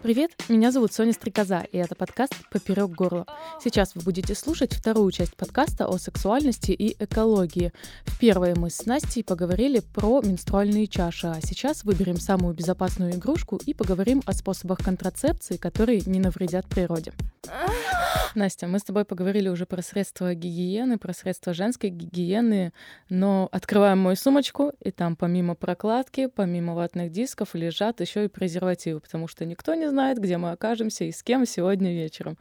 Привет, меня зовут Соня Стрекоза, и это подкаст «Поперек горла». Сейчас вы будете слушать вторую часть подкаста о сексуальности и экологии. В первой мы с Настей поговорили про менструальные чаши, а сейчас выберем самую безопасную игрушку и поговорим о способах контрацепции, которые не навредят природе. Настя, мы с тобой поговорили уже про средства гигиены, про средства женской гигиены, но открываем мою сумочку, и там помимо прокладки, помимо ватных дисков лежат еще и презервативы, потому что никто не знает, где мы окажемся и с кем сегодня вечером.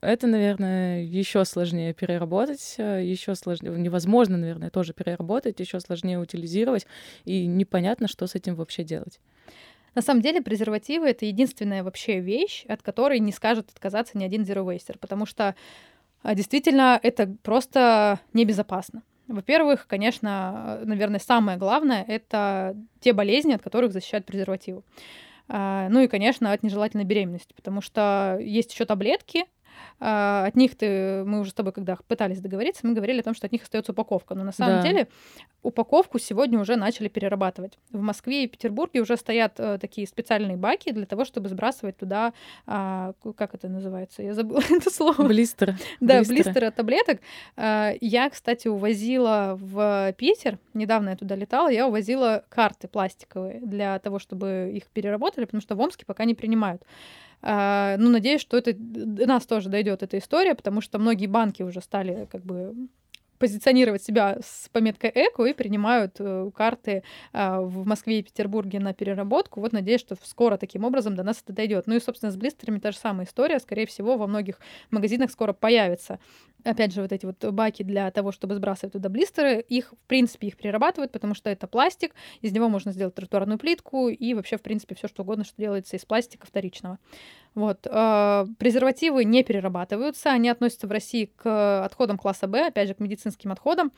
Это, наверное, еще сложнее переработать, еще сложнее, невозможно, наверное, тоже переработать, еще сложнее утилизировать, и непонятно, что с этим вообще делать. На самом деле презервативы — это единственная вообще вещь, от которой не скажет отказаться ни один waster, потому что а, действительно это просто небезопасно. Во-первых, конечно, наверное, самое главное — это те болезни, от которых защищают презервативы. А, ну и, конечно, от нежелательной беременности, потому что есть еще таблетки, от них ты, мы уже с тобой, когда пытались договориться, мы говорили о том, что от них остается упаковка. Но на самом да. деле упаковку сегодня уже начали перерабатывать. В Москве и Петербурге уже стоят э, такие специальные баки для того, чтобы сбрасывать туда, а, как это называется? Я забыла это слово. Блистеры. Да, блистеры, блистеры от таблеток. А, я, кстати, увозила в Питер, недавно я туда летала, я увозила карты пластиковые для того, чтобы их переработали, потому что в Омске пока не принимают. А, ну, надеюсь, что это до нас тоже дойдет эта история, потому что многие банки уже стали как бы позиционировать себя с пометкой эко и принимают э, карты э, в Москве и Петербурге на переработку. Вот надеюсь, что скоро таким образом до нас это дойдет. Ну и, собственно, с блистерами та же самая история. Скорее всего, во многих магазинах скоро появится опять же, вот эти вот баки для того, чтобы сбрасывать туда блистеры, их, в принципе, их перерабатывают, потому что это пластик, из него можно сделать тротуарную плитку и вообще, в принципе, все что угодно, что делается из пластика вторичного. Вот. Э, презервативы не перерабатываются, они относятся в России к отходам класса Б, опять же, к медицинским отходам.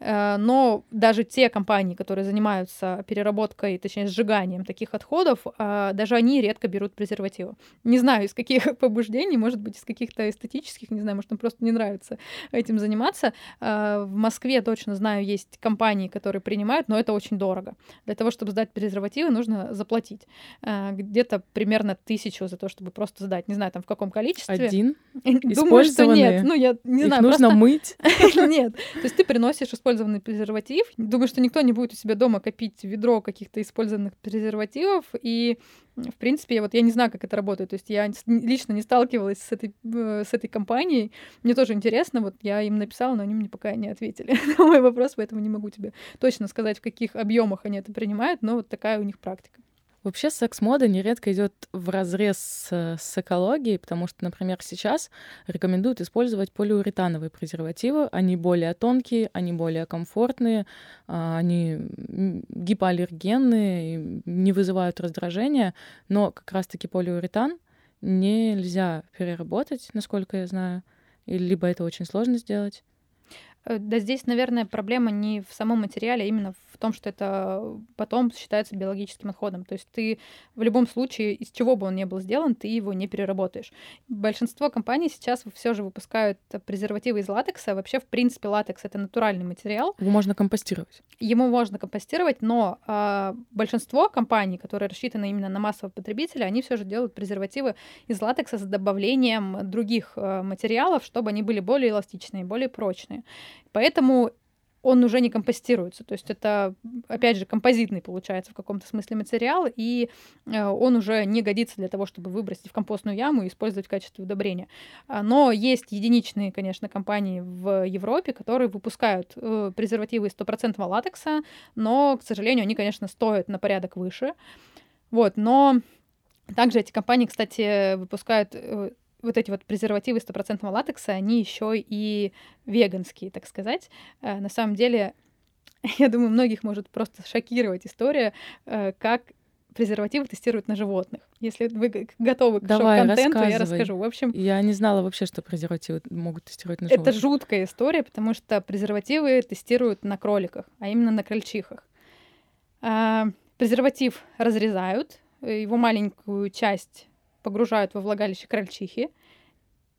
Э, но даже те компании, которые занимаются переработкой, точнее, сжиганием таких отходов, э, даже они редко берут презервативы. Не знаю, из каких побуждений, может быть, из каких-то эстетических, не знаю, может, им просто не нравится этим заниматься. Э, в Москве точно знаю, есть компании, которые принимают, но это очень дорого. Для того, чтобы сдать презервативы, нужно заплатить где-то примерно тысячу за то, чтобы просто сдать. Не знаю, там в каком количестве. Один? Думаю, что нет. Ну, я не Их знаю. нужно просто... мыть? Нет. То есть ты приносишь использованный презерватив. Думаю, что никто не будет у себя дома копить ведро каких-то использованных презервативов. И, в принципе, вот я не знаю, как это работает. То есть я лично не сталкивалась с этой, э, с этой компанией. Мне тоже интересно. Вот я им написала, но они мне пока не ответили на мой вопрос, поэтому не могу тебе точно сказать, в каких объемах они это принимают, но вот такая у них практика. Вообще секс-мода нередко идет в разрез с, с экологией, потому что, например, сейчас рекомендуют использовать полиуретановые презервативы. Они более тонкие, они более комфортные, а, они гипоаллергенные, не вызывают раздражения, но как раз-таки полиуретан нельзя переработать, насколько я знаю, либо это очень сложно сделать. Э, да здесь, наверное, проблема не в самом материале, а именно в том, что это потом считается биологическим отходом. То есть ты в любом случае, из чего бы он ни был сделан, ты его не переработаешь. Большинство компаний сейчас все же выпускают презервативы из латекса. Вообще, в принципе, латекс — это натуральный материал. Его можно компостировать. Ему можно компостировать, но э, большинство компаний, которые рассчитаны именно на массового потребителя, они все же делают презервативы из латекса с добавлением других э, материалов, чтобы они были более эластичные, более прочные. Поэтому он уже не компостируется. То есть это, опять же, композитный получается в каком-то смысле материал, и э, он уже не годится для того, чтобы выбросить в компостную яму и использовать в качестве удобрения. А, но есть единичные, конечно, компании в Европе, которые выпускают э, презервативы из стопроцентного латекса, но, к сожалению, они, конечно, стоят на порядок выше. Вот, но также эти компании, кстати, выпускают э, вот эти вот презервативы стопроцентного латекса, они еще и веганские, так сказать. Э, на самом деле, я думаю, многих может просто шокировать история, э, как презервативы тестируют на животных. Если вы готовы к шоу-контенту, я расскажу. В общем, я не знала вообще, что презервативы могут тестировать на животных. Это жуткая история, потому что презервативы тестируют на кроликах, а именно на крольчихах. А, презерватив разрезают, его маленькую часть погружают во влагалище крольчихи,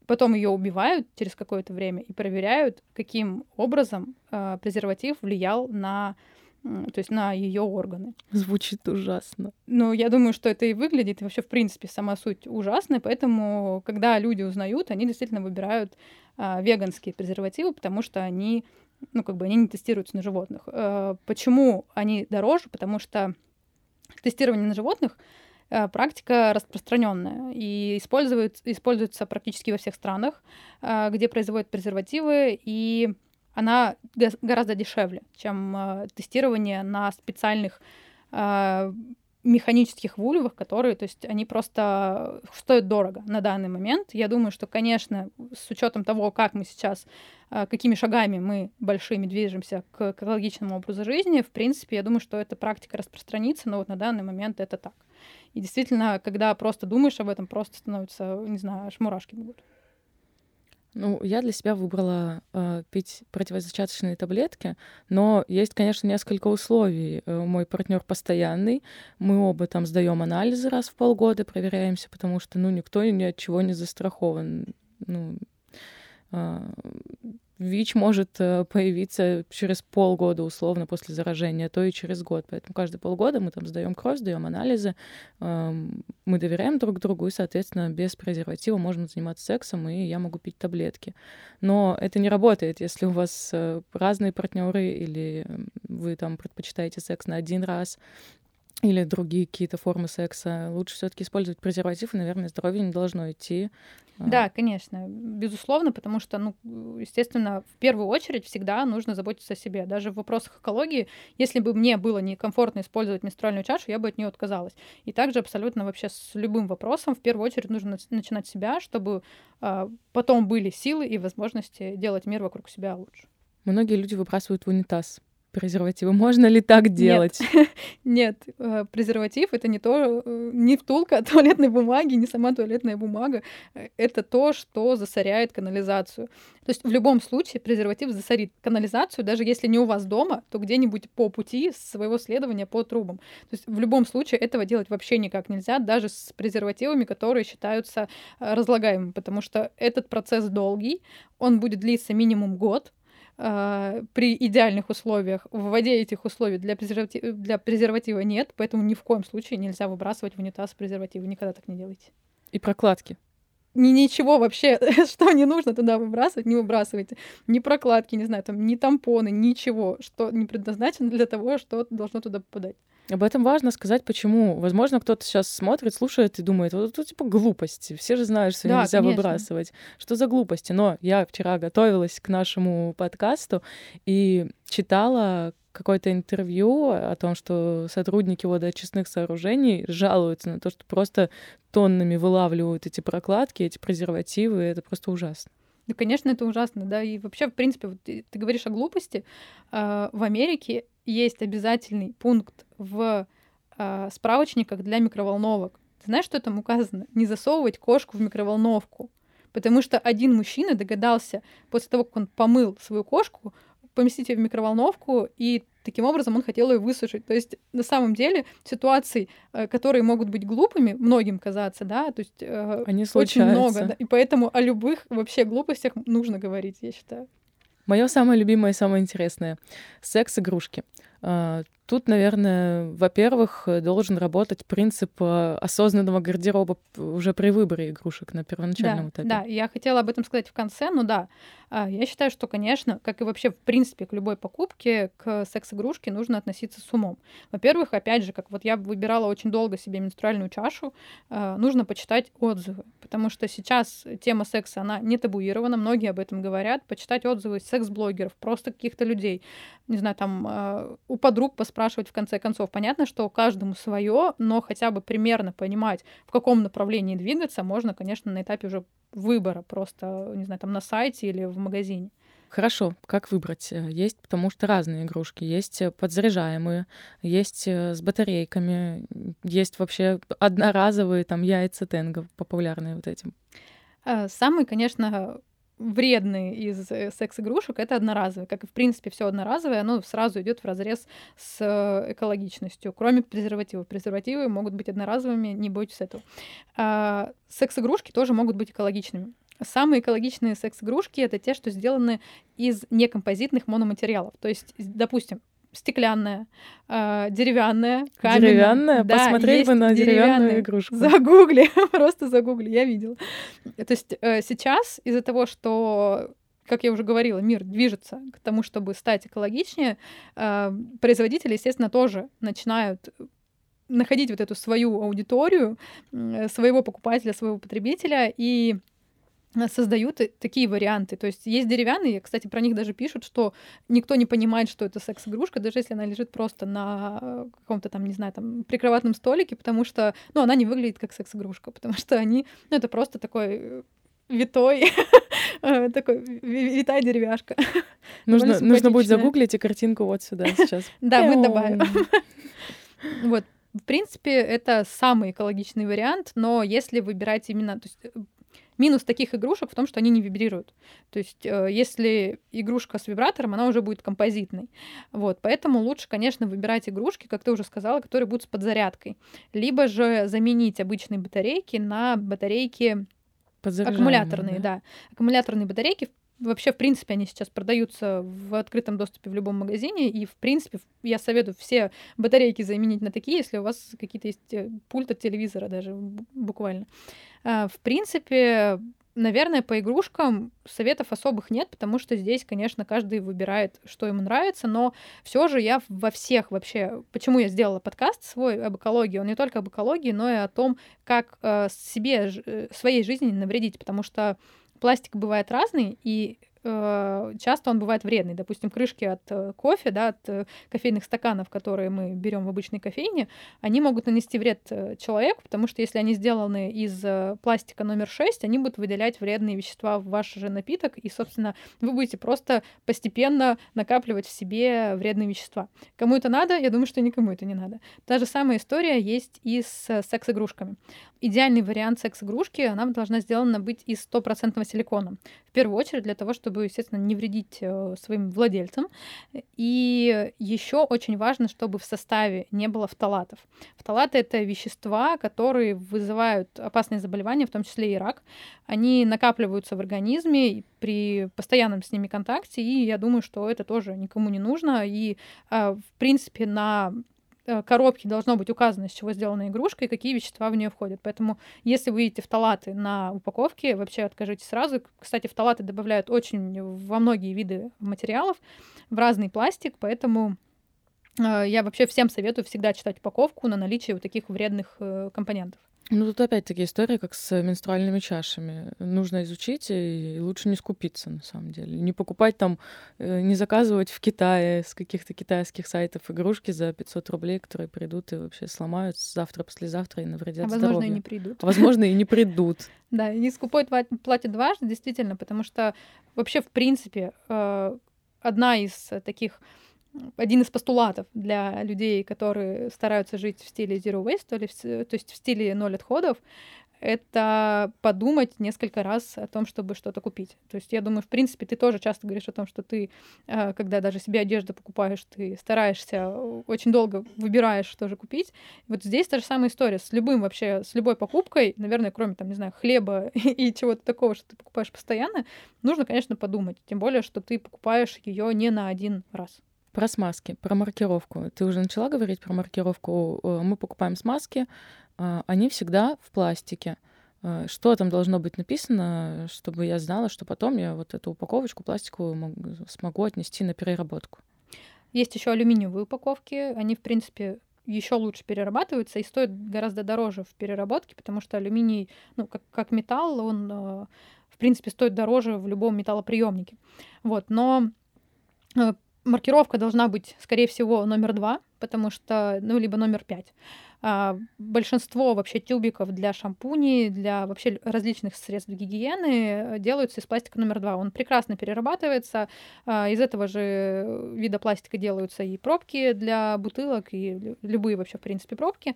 Потом ее убивают через какое-то время и проверяют, каким образом э, презерватив влиял на то есть на ее органы. Звучит ужасно. Ну, я думаю, что это и выглядит, и вообще, в принципе, сама суть ужасная, поэтому, когда люди узнают, они действительно выбирают а, веганские презервативы, потому что они, ну, как бы, они не тестируются на животных. А, почему они дороже? Потому что тестирование на животных практика распространенная и используется, используется практически во всех странах, а, где производят презервативы, и она гораздо дешевле, чем э, тестирование на специальных э, механических вульвах, которые, то есть они просто стоят дорого на данный момент. Я думаю, что, конечно, с учетом того, как мы сейчас, э, какими шагами мы большими движемся к экологичному образу жизни, в принципе, я думаю, что эта практика распространится, но вот на данный момент это так. И действительно, когда просто думаешь об этом, просто становится, не знаю, аж мурашки будут. Ну, я для себя выбрала э, пить противозачаточные таблетки, но есть, конечно, несколько условий. Э, мой партнер постоянный, мы оба там сдаем анализы раз в полгода, проверяемся, потому что, ну, никто ни от чего не застрахован. Ну, ВИЧ может э, появиться через полгода условно после заражения, а то и через год. Поэтому каждые полгода мы там сдаем кровь, сдаем анализы, мы доверяем друг другу и, соответственно, без презерватива можем заниматься сексом, и я могу пить таблетки. Но это не работает, если у вас э, разные партнеры или вы там предпочитаете секс на один раз, или другие какие-то формы секса. Лучше все-таки использовать презерватив, и, наверное, здоровье не должно идти. А. Да, конечно, безусловно, потому что, ну, естественно, в первую очередь всегда нужно заботиться о себе. Даже в вопросах экологии, если бы мне было некомфортно использовать менструальную чашу, я бы от нее отказалась. И также абсолютно вообще с любым вопросом в первую очередь нужно начинать с себя, чтобы э, потом были силы и возможности делать мир вокруг себя лучше. Многие люди выбрасывают в унитаз презервативы. Можно ли так делать? Нет, Нет. Э, презерватив это не то, э, не втулка туалетной бумаги, не сама туалетная бумага. Э, это то, что засоряет канализацию. То есть в любом случае презерватив засорит канализацию, даже если не у вас дома, то где-нибудь по пути своего следования по трубам. То есть в любом случае этого делать вообще никак нельзя, даже с презервативами, которые считаются разлагаемыми, потому что этот процесс долгий, он будет длиться минимум год, э, при идеальных условиях. В воде этих условий для, презервати... для презерватива нет, поэтому ни в коем случае нельзя выбрасывать в унитаз презервативы. Никогда так не делайте. И прокладки ни ничего вообще, что не нужно туда выбрасывать, не выбрасывайте. Ни прокладки, не знаю, там, ни тампоны, ничего, что не предназначено для того, что должно туда попадать. Об этом важно сказать, почему. Возможно, кто-то сейчас смотрит, слушает и думает, вот это типа глупости. Все же знают, что да, нельзя конечно. выбрасывать. Что за глупости? Но я вчера готовилась к нашему подкасту и читала какое-то интервью о том, что сотрудники водоочистных сооружений жалуются на то, что просто тоннами вылавливают эти прокладки, эти презервативы, это просто ужасно. Да, конечно, это ужасно, да. И вообще, в принципе, вот ты, говоришь о глупости. Э, в Америке есть обязательный пункт в э, справочниках для микроволновок. Ты знаешь, что там указано? Не засовывать кошку в микроволновку. Потому что один мужчина догадался после того, как он помыл свою кошку, поместить ее в микроволновку, и таким образом он хотел ее высушить. То есть на самом деле ситуаций, э, которые могут быть глупыми, многим казаться, да, то есть э, Они очень много, да, и поэтому о любых вообще глупостях нужно говорить, я считаю. Мое самое любимое и самое интересное — секс-игрушки. А, тут, наверное, во-первых, должен работать принцип а, осознанного гардероба уже при выборе игрушек на первоначальном да, этапе. Да, я хотела об этом сказать в конце, но да, а, я считаю, что, конечно, как и вообще в принципе к любой покупке, к секс-игрушке нужно относиться с умом. Во-первых, опять же, как вот я выбирала очень долго себе менструальную чашу, нужно почитать отзывы, потому что сейчас тема секса, она не табуирована, многие об этом говорят, почитать отзывы секс-блогеров, просто каких-то людей, не знаю, там у подруг поспрашивать в конце концов. Понятно, что каждому свое, но хотя бы примерно понимать, в каком направлении двигаться, можно, конечно, на этапе уже выбора, просто, не знаю, там на сайте или в магазине. Хорошо, как выбрать? Есть, потому что разные игрушки. Есть подзаряжаемые, есть э, с батарейками, есть вообще одноразовые, там, яйца тенго, популярные вот этим. Э, самый, конечно, вредные из э, секс-игрушек это одноразовые. Как и в принципе все одноразовое, оно сразу идет в разрез с э, экологичностью, кроме презервативов. Презервативы могут быть одноразовыми, не бойтесь этого. А, секс-игрушки тоже могут быть экологичными. Самые экологичные секс-игрушки это те, что сделаны из некомпозитных мономатериалов. То есть, допустим, стеклянная, э, деревянная, каменная. Деревянная? Да, Посмотрели бы на деревянную игрушку. Загугли, просто загугли, я видела. То есть э, сейчас из-за того, что как я уже говорила, мир движется к тому, чтобы стать экологичнее, э, производители, естественно, тоже начинают находить вот эту свою аудиторию, своего покупателя, своего потребителя и создают такие варианты. То есть есть деревянные, кстати, про них даже пишут, что никто не понимает, что это секс-игрушка, даже если она лежит просто на каком-то там, не знаю, там, прикроватном столике, потому что, ну, она не выглядит как секс-игрушка, потому что они, ну, это просто такой э, витой, э, такой витая деревяшка. Нужно, нужно будет загуглить и картинку вот сюда сейчас. Да, мы добавим. Вот, в принципе, это самый экологичный вариант, но если выбирать именно, то есть э, Минус таких игрушек в том, что они не вибрируют. То есть, э, если игрушка с вибратором, она уже будет композитной. Вот, поэтому лучше, конечно, выбирать игрушки, как ты уже сказала, которые будут с подзарядкой. Либо же заменить обычные батарейки на батарейки аккумуляторные, да? да. Аккумуляторные батарейки Вообще, в принципе, они сейчас продаются в открытом доступе в любом магазине, и, в принципе, я советую все батарейки заменить на такие, если у вас какие-то есть э, пульт от телевизора даже, буквально. А, в принципе, наверное, по игрушкам советов особых нет, потому что здесь, конечно, каждый выбирает, что ему нравится, но все же я во всех вообще, почему я сделала подкаст свой об экологии, он не только об экологии, но и о том, как э, себе, э, своей жизни навредить, потому что пластик бывает разный, и часто он бывает вредный. Допустим, крышки от э, кофе, да, от э, кофейных стаканов, которые мы берем в обычной кофейне, они могут нанести вред человеку, потому что если они сделаны из пластика номер 6, они будут выделять вредные вещества в ваш же напиток, и, собственно, вы будете просто постепенно накапливать в себе вредные вещества. Кому это надо? Я думаю, что никому это не надо. Та же самая история есть и с секс-игрушками. Идеальный вариант секс-игрушки, она должна сделана быть из стопроцентного силикона. В первую очередь для того, чтобы чтобы, естественно, не вредить э, своим владельцам. И еще очень важно, чтобы в составе не было фталатов. Фталаты — это вещества, которые вызывают опасные заболевания, в том числе и рак. Они накапливаются в организме при постоянном с ними контакте, и я думаю, что это тоже никому не нужно. И, э, в принципе, на коробке должно быть указано, из чего сделана игрушка и какие вещества в нее входят. Поэтому, если вы видите фталаты на упаковке, вообще откажите сразу. Кстати, фталаты добавляют очень во многие виды материалов, в разный пластик, поэтому э, я вообще всем советую всегда читать упаковку на наличие вот таких вредных э, компонентов. Ну, тут опять-таки история, как с менструальными чашами. Нужно изучить и лучше не скупиться, на самом деле. Не покупать там, э, не заказывать в Китае с каких-то китайских сайтов игрушки за 500 рублей, которые придут и вообще сломают завтра, послезавтра и навредят а возможно, здоровью. и не придут. А возможно, и не придут. Да, и не скупой платит дважды, действительно, потому что вообще, в принципе, э, одна из таких один из постулатов для людей, которые стараются жить в стиле zero waste, то, ли то есть в стиле ноль отходов, это подумать несколько раз о том, чтобы что-то купить. То есть я думаю, в принципе, ты тоже часто говоришь о том, что ты, э, когда даже себе одежду покупаешь, ты стараешься, очень долго выбираешь, что же купить. Вот здесь та же самая история с любым вообще, с любой покупкой, наверное, кроме там, не знаю, хлеба и чего-то такого, что ты покупаешь постоянно, нужно, конечно, подумать. Тем более, что ты покупаешь ее не на один раз. Про смазки, про маркировку. Ты уже начала говорить про маркировку. Э, мы покупаем смазки, э, они всегда в пластике. Э, что там должно быть написано, чтобы я знала, что потом я вот эту упаковочку пластиковую смогу отнести на переработку? Есть еще алюминиевые упаковки. Они, в принципе, еще лучше перерабатываются и стоят гораздо дороже в переработке, потому что алюминий, ну, как, как металл, он, в принципе, стоит дороже в любом металлоприемнике. Вот, но маркировка должна быть, скорее всего, номер два, потому что, ну, либо номер пять. А, большинство вообще тюбиков для шампуней, для вообще различных средств гигиены делаются из пластика номер два. Он прекрасно перерабатывается. А, из этого же вида пластика делаются и пробки для бутылок, и любые вообще, в принципе, пробки.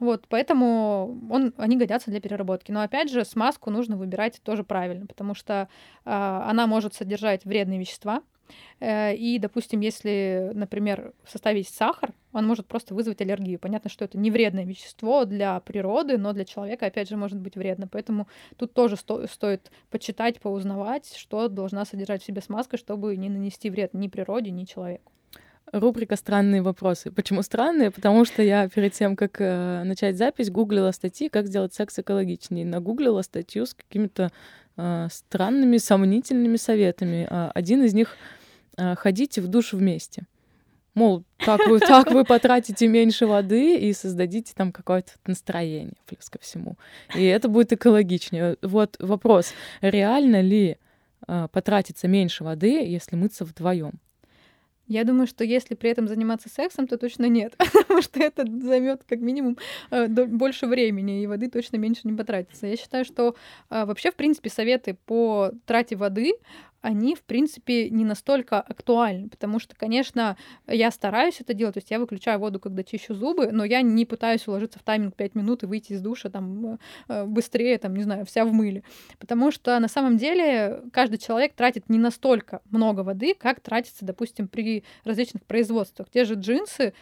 Вот, поэтому он, они годятся для переработки. Но опять же, смазку нужно выбирать тоже правильно, потому что э, она может содержать вредные вещества, Э, и, допустим, если, например, в составе есть сахар, он может просто вызвать аллергию. Понятно, что это не вредное вещество для природы, но для человека, опять же, может быть вредно. Поэтому тут тоже сто- стоит почитать, поузнавать, что должна содержать в себе смазка, чтобы не нанести вред ни природе, ни человеку. Рубрика «Странные вопросы». Почему странные? Потому что я перед тем, как э, начать запись, гуглила статьи, как сделать секс экологичнее. Нагуглила статью с какими-то э, странными, сомнительными советами. Э, один из них э, — ходите в душ вместе. Мол, так вы, так вы потратите меньше воды и создадите там какое-то настроение, плюс ко всему. И это будет экологичнее. Вот вопрос, реально ли э, потратиться меньше воды, если мыться вдвоем? Я думаю, что если при этом заниматься сексом, то точно нет, потому что это займет как минимум э, больше времени, и воды точно меньше не потратится. Я считаю, что э, вообще, в принципе, советы по трате воды, они, в принципе, не настолько актуальны, потому что, конечно, я стараюсь это делать, то есть я выключаю воду, когда чищу зубы, но я не пытаюсь уложиться в тайминг 5 минут и выйти из душа там э, быстрее, там, не знаю, вся в мыле, потому что на самом деле каждый человек тратит не настолько много воды, как тратится, допустим, при различных производствах. Те же джинсы,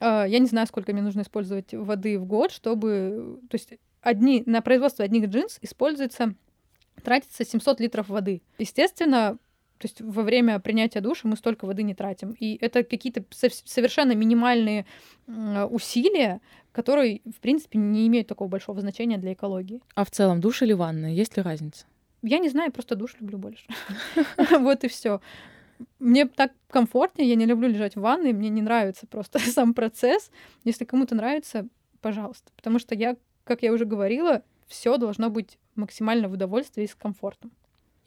э, я не знаю, сколько мне нужно использовать воды в год, чтобы... То есть одни, на производство одних джинс используется тратится 700 литров воды. Естественно, то есть во время принятия душа мы столько воды не тратим. И это какие-то совершенно минимальные усилия, которые, в принципе, не имеют такого большого значения для экологии. А в целом душ или ванна? Есть ли разница? Я не знаю, просто душ люблю больше. Вот и все. Мне так комфортнее, я не люблю лежать в ванной, мне не нравится просто сам процесс. Если кому-то нравится, пожалуйста. Потому что я, как я уже говорила, все должно быть максимально в удовольствии и с комфортом.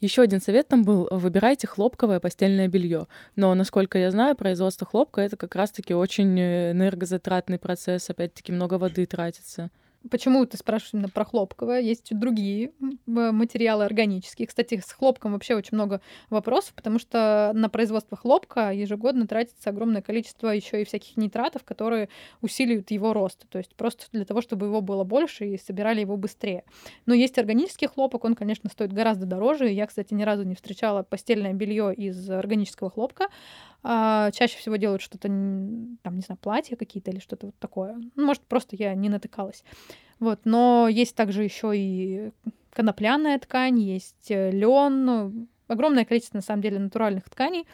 Еще один совет там был: выбирайте хлопковое постельное белье. Но, насколько я знаю, производство хлопка это как раз-таки очень э, энергозатратный процесс, опять-таки много воды тратится. Почему ты спрашиваешь именно про хлопковое? Есть другие материалы органические. Кстати, с хлопком вообще очень много вопросов, потому что на производство хлопка ежегодно тратится огромное количество еще и всяких нитратов, которые усиливают его рост. То есть просто для того, чтобы его было больше и собирали его быстрее. Но есть органический хлопок, он, конечно, стоит гораздо дороже. Я, кстати, ни разу не встречала постельное белье из органического хлопка. А, чаще всего делают что-то, там, не знаю, платья какие-то или что-то вот такое. Ну, может, просто я не натыкалась. Вот, но есть также еще и конопляная ткань, есть э, лен, ну, огромное количество, на самом деле, натуральных тканей,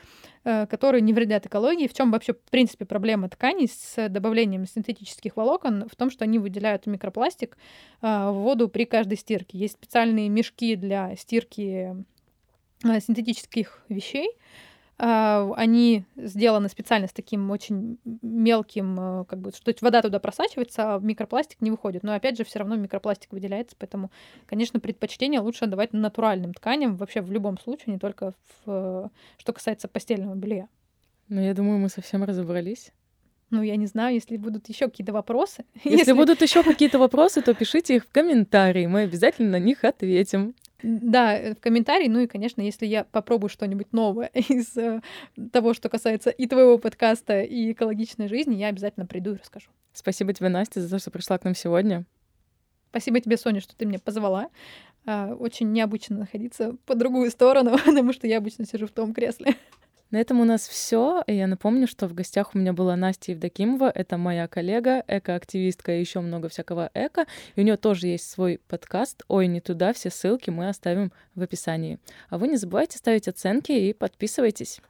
э, которые не вредят экологии. В чем вообще, в принципе, проблема тканей с добавлением синтетических волокон? В том, что они выделяют микропластик э, в воду при каждой стирке. Есть специальные мешки для стирки синтетических вещей, они сделаны специально с таким очень мелким, э, как бы, что вода туда просачивается, а микропластик не выходит. Но опять же, все равно микропластик выделяется, поэтому, конечно, предпочтение лучше отдавать натуральным тканям вообще в любом случае, не только в, что касается постельного белья. Ну, я думаю, мы совсем разобрались. Ну, я не знаю, если будут еще какие-то вопросы. Если, если будут еще какие-то вопросы, то пишите их в комментарии, мы обязательно на них ответим. Да, э, в комментарии. Ну и, конечно, если я попробую что-нибудь новое из э, того, что касается и твоего подкаста, и экологичной жизни, я обязательно приду и расскажу. Спасибо тебе, Настя, за то, что пришла к нам сегодня. Спасибо тебе, Соня, что ты меня позвала. А, очень необычно находиться по другую сторону, потому что я обычно сижу в том кресле. На этом у нас все. Я напомню, что в гостях у меня была Настя Евдокимова. Это моя коллега, экоактивистка и еще много всякого эко. И у нее тоже есть свой подкаст «Ой, не туда». Все ссылки мы оставим в описании. А вы не забывайте ставить оценки и подписывайтесь.